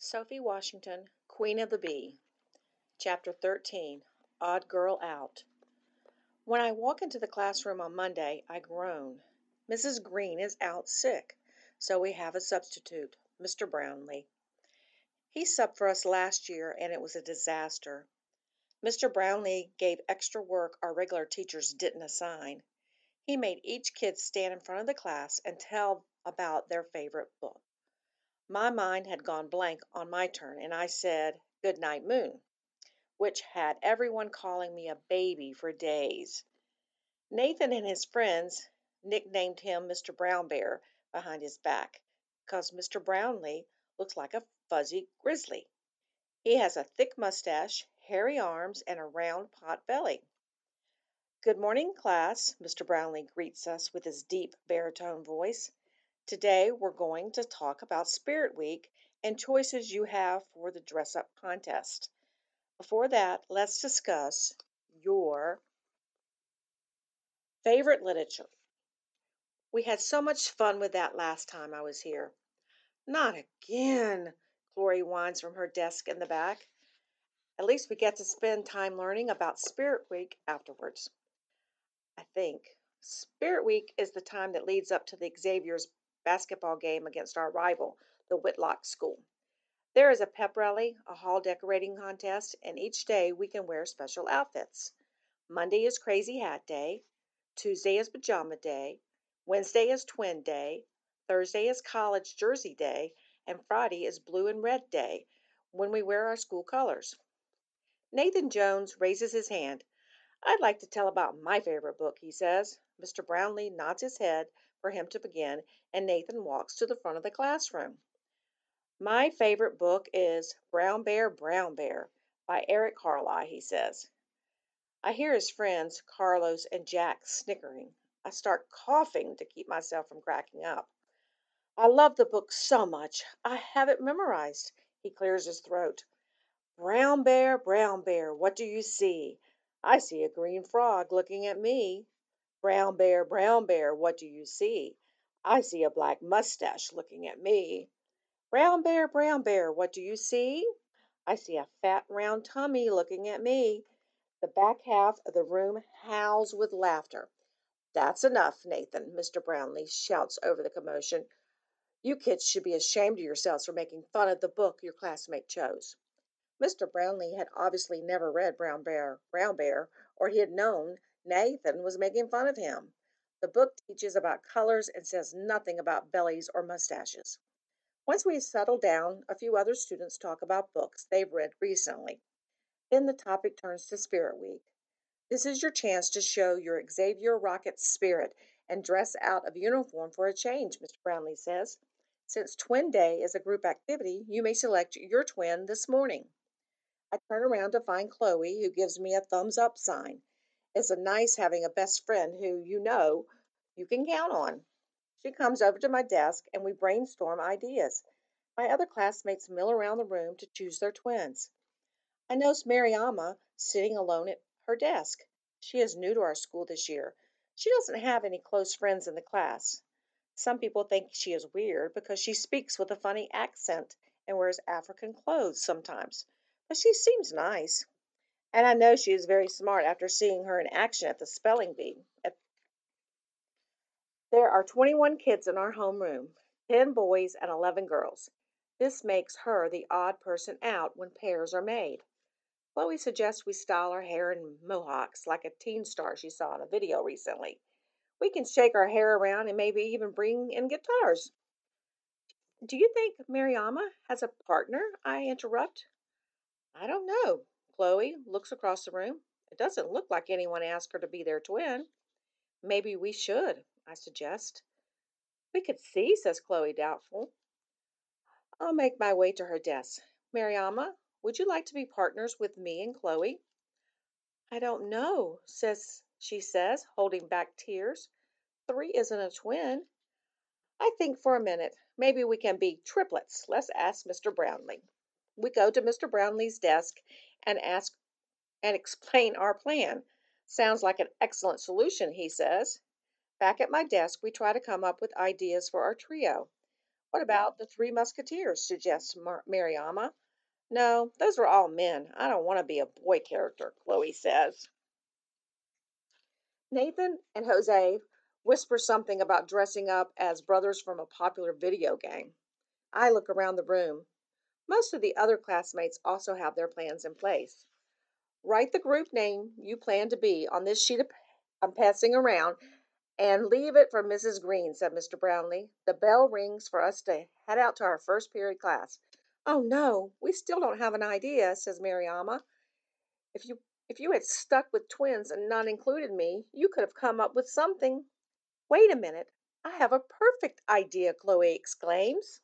Sophie Washington, Queen of the Bee. Chapter 13 Odd Girl Out. When I walk into the classroom on Monday, I groan. Mrs. Green is out sick, so we have a substitute, Mr. Brownlee. He subbed for us last year and it was a disaster. Mr. Brownlee gave extra work our regular teachers didn't assign. He made each kid stand in front of the class and tell about their favorite book. My mind had gone blank on my turn, and I said, Good night, Moon, which had everyone calling me a baby for days. Nathan and his friends nicknamed him Mr. Brown Bear behind his back, because Mr. Brownlee looks like a fuzzy grizzly. He has a thick mustache, hairy arms, and a round pot belly. Good morning, class, Mr. Brownlee greets us with his deep baritone voice. Today we're going to talk about Spirit Week and choices you have for the dress up contest. Before that, let's discuss your favorite literature. We had so much fun with that last time I was here. Not again, Chloe whines from her desk in the back. At least we get to spend time learning about Spirit Week afterwards. I think. Spirit Week is the time that leads up to the Xavier's basketball game against our rival, the Whitlock School. There is a pep rally, a hall decorating contest, and each day we can wear special outfits. Monday is Crazy Hat Day, Tuesday is Pajama Day, Wednesday is Twin Day, Thursday is College Jersey Day, and Friday is Blue and Red Day when we wear our school colors. Nathan Jones raises his hand. I'd like to tell about my favorite book, he says. Mr. Brownlee nods his head for him to begin, and Nathan walks to the front of the classroom. My favorite book is Brown Bear, Brown Bear by Eric Carle, he says. I hear his friends, Carlos and Jack, snickering. I start coughing to keep myself from cracking up. I love the book so much. I have it memorized. He clears his throat. Brown bear, brown bear, what do you see? I see a green frog looking at me. Brown bear, brown bear, what do you see? I see a black mustache looking at me. Brown bear, brown bear, what do you see? I see a fat round tummy looking at me. The back half of the room howls with laughter. That's enough, Nathan, Mr. Brownlee shouts over the commotion. You kids should be ashamed of yourselves for making fun of the book your classmate chose. Mr. Brownlee had obviously never read Brown Bear, Brown Bear, or he had known Nathan was making fun of him. The book teaches about colors and says nothing about bellies or mustaches. Once we settle down, a few other students talk about books they've read recently. Then the topic turns to Spirit Week. This is your chance to show your Xavier Rocket spirit and dress out of uniform for a change, Mr. Brownlee says. Since Twin Day is a group activity, you may select your twin this morning. I turn around to find Chloe, who gives me a thumbs up sign. It's a nice having a best friend who you know you can count on. She comes over to my desk and we brainstorm ideas. My other classmates mill around the room to choose their twins. I notice Mariama sitting alone at her desk. She is new to our school this year. She doesn't have any close friends in the class. Some people think she is weird because she speaks with a funny accent and wears African clothes sometimes, but she seems nice. And I know she is very smart after seeing her in action at the spelling bee. There are 21 kids in our homeroom, 10 boys and 11 girls. This makes her the odd person out when pairs are made. Chloe suggests we style our hair in mohawks like a teen star she saw in a video recently. We can shake our hair around and maybe even bring in guitars. Do you think Mariama has a partner? I interrupt. I don't know. Chloe looks across the room. It doesn't look like anyone asked her to be their twin. Maybe we should, I suggest. We could see, says Chloe, doubtful. I'll make my way to her desk. Mariama, would you like to be partners with me and Chloe? I don't know, says she says, holding back tears. Three isn't a twin. I think for a minute. Maybe we can be triplets. Let's ask Mr. Brownlee. We go to Mr. Brownlee's desk and ask and explain our plan. Sounds like an excellent solution, he says. Back at my desk, we try to come up with ideas for our trio. What about the Three Musketeers? suggests Mar- Mariama. No, those were all men. I don't want to be a boy character, Chloe says. Nathan and Jose whisper something about dressing up as brothers from a popular video game. I look around the room. Most of the other classmates also have their plans in place. Write the group name you plan to be on this sheet I'm passing around and leave it for Mrs. Green, said Mr. Brownlee. The bell rings for us to head out to our first period class. Oh no, we still don't have an idea, says Mariama. If you if you had stuck with twins and not included me, you could have come up with something. Wait a minute. I have a perfect idea, Chloe exclaims.